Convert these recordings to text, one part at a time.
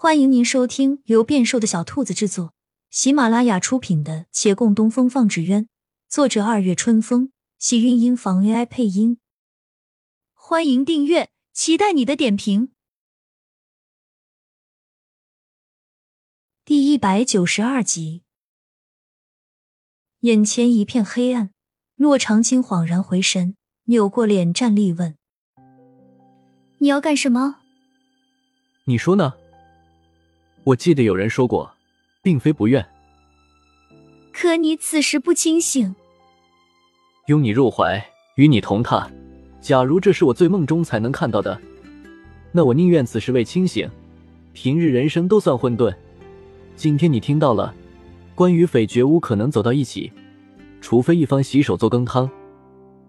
欢迎您收听由变瘦的小兔子制作、喜马拉雅出品的《且共东风放纸鸢》，作者二月春风，喜韵音房 AI 配音。欢迎订阅，期待你的点评。第一百九十二集，眼前一片黑暗，洛长青恍然回神，扭过脸站立问：“你要干什么？”你说呢？我记得有人说过，并非不愿。可你此时不清醒。拥你入怀，与你同榻。假如这是我醉梦中才能看到的，那我宁愿此时未清醒。平日人生都算混沌，今天你听到了，关于匪绝无可能走到一起，除非一方洗手做羹汤。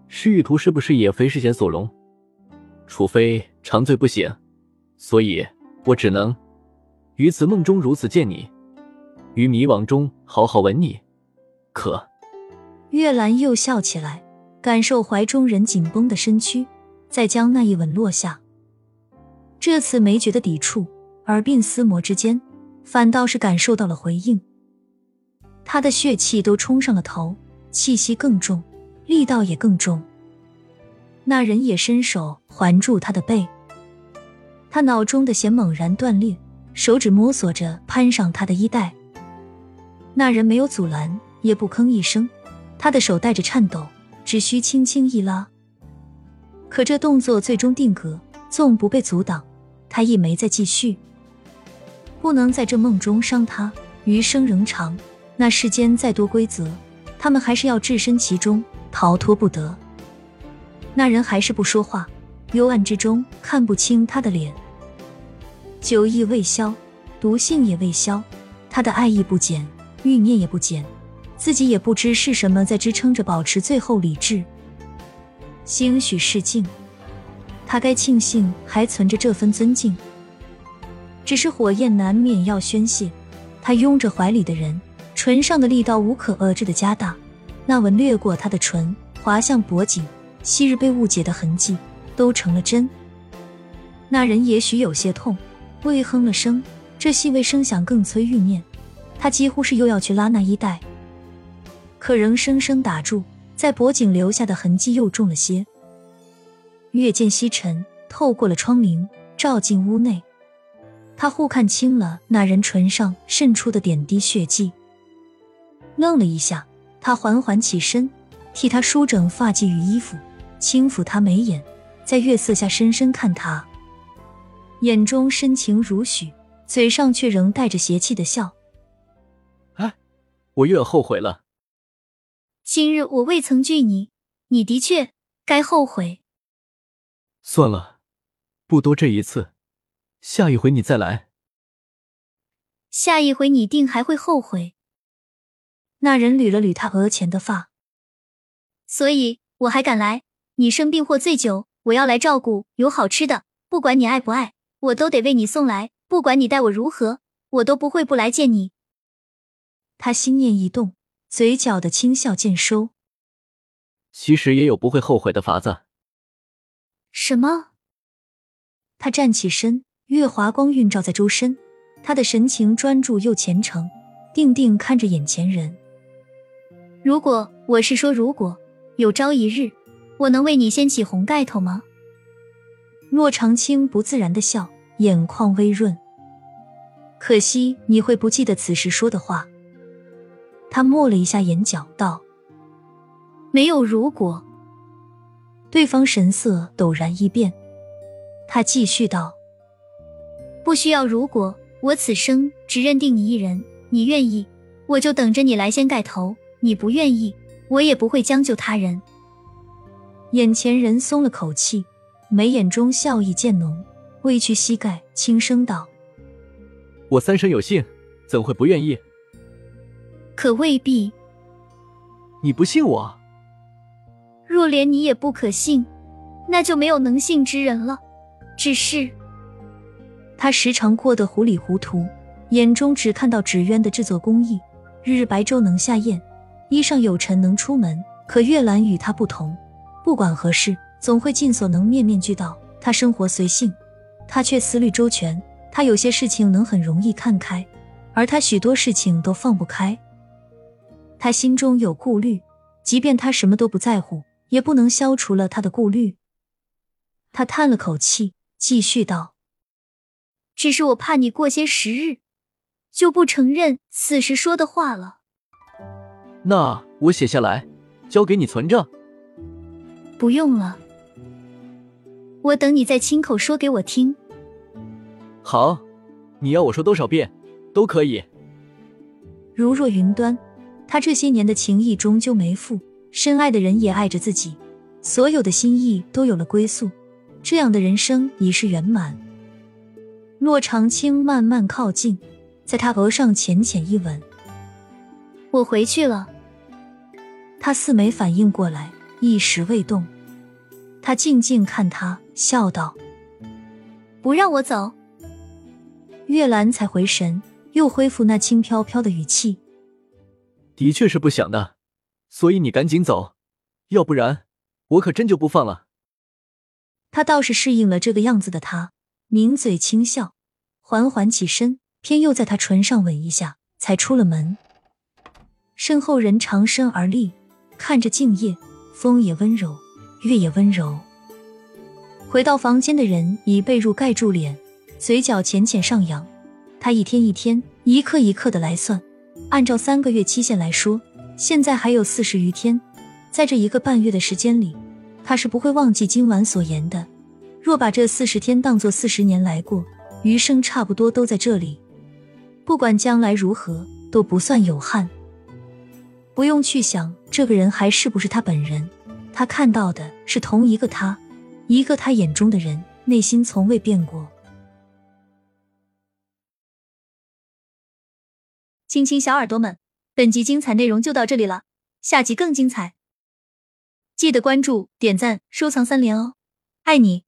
施玉图是不是也非视线所容？除非长醉不醒，所以我只能。于此梦中如此见你，于迷惘中好好吻你，可？月兰又笑起来，感受怀中人紧绷的身躯，再将那一吻落下。这次没觉得抵触，耳鬓厮磨之间，反倒是感受到了回应。他的血气都冲上了头，气息更重，力道也更重。那人也伸手环住他的背，他脑中的弦猛然断裂。手指摸索着攀上他的衣带，那人没有阻拦，也不吭一声。他的手带着颤抖，只需轻轻一拉。可这动作最终定格，纵不被阻挡，他亦没再继续。不能在这梦中伤他，余生仍长。那世间再多规则，他们还是要置身其中，逃脱不得。那人还是不说话，幽暗之中看不清他的脸。酒意未消，毒性也未消，他的爱意不减，欲念也不减，自己也不知是什么在支撑着，保持最后理智。兴许是敬，他该庆幸还存着这份尊敬。只是火焰难免要宣泄，他拥着怀里的人，唇上的力道无可遏制的加大，那吻掠过他的唇，滑向脖颈，昔日被误解的痕迹都成了真。那人也许有些痛。微哼了声，这细微声响更催欲念。他几乎是又要去拉那衣带，可仍生生打住，在脖颈留下的痕迹又重了些。月渐西沉，透过了窗棂，照进屋内。他忽看清了那人唇上渗出的点滴血迹，愣了一下。他缓缓起身，替他梳整发髻与衣服，轻抚他眉眼，在月色下深深看他。眼中深情如许，嘴上却仍带着邪气的笑。哎，我又要后悔了。今日我未曾拒你，你的确该后悔。算了，不多这一次，下一回你再来。下一回你定还会后悔。那人捋了捋他额前的发。所以我还敢来？你生病或醉酒，我要来照顾，有好吃的，不管你爱不爱。我都得为你送来，不管你待我如何，我都不会不来见你。他心念一动，嘴角的轻笑渐收。其实也有不会后悔的法子。什么？他站起身，月华光晕照在周身，他的神情专注又虔诚，定定看着眼前人。如果我是说，如果有朝一日，我能为你掀起红盖头吗？洛长青不自然的笑，眼眶微润。可惜你会不记得此时说的话。他抹了一下眼角，道：“没有如果。”对方神色陡然一变，他继续道：“不需要如果，我此生只认定你一人。你愿意，我就等着你来掀盖头；你不愿意，我也不会将就他人。”眼前人松了口气。眉眼中笑意渐浓，微屈膝盖，轻声道：“我三生有幸，怎会不愿意？可未必。你不信我？若连你也不可信，那就没有能信之人了。只是……他时常过得糊里糊涂，眼中只看到纸鸢的制作工艺，日日白粥能下咽，衣上有尘能出门。可月兰与他不同，不管何事。”总会尽所能面面俱到。他生活随性，他却思虑周全。他有些事情能很容易看开，而他许多事情都放不开。他心中有顾虑，即便他什么都不在乎，也不能消除了他的顾虑。他叹了口气，继续道：“只是我怕你过些时日，就不承认此时说的话了。”那我写下来，交给你存着。不用了，我等你再亲口说给我听。好，你要我说多少遍，都可以。如若云端。他这些年的情谊终究没负，深爱的人也爱着自己，所有的心意都有了归宿，这样的人生已是圆满。洛长青慢慢靠近，在他额上浅浅一吻。我回去了。他似没反应过来，一时未动。他静静看他，笑道：“不让我走。”月兰才回神，又恢复那轻飘飘的语气。的确是不想的，所以你赶紧走，要不然我可真就不放了。他倒是适应了这个样子的他，抿嘴轻笑，缓缓起身，偏又在他唇上吻一下，才出了门。身后人长身而立，看着静夜，风也温柔，月也温柔。回到房间的人以被褥盖住脸，嘴角浅浅上扬。他一天一天，一刻一刻的来算。按照三个月期限来说，现在还有四十余天，在这一个半月的时间里，他是不会忘记今晚所言的。若把这四十天当做四十年来过，余生差不多都在这里。不管将来如何，都不算有憾。不用去想这个人还是不是他本人，他看到的是同一个他，一个他眼中的人，内心从未变过。亲亲小耳朵们，本集精彩内容就到这里了，下集更精彩，记得关注、点赞、收藏三连哦，爱你！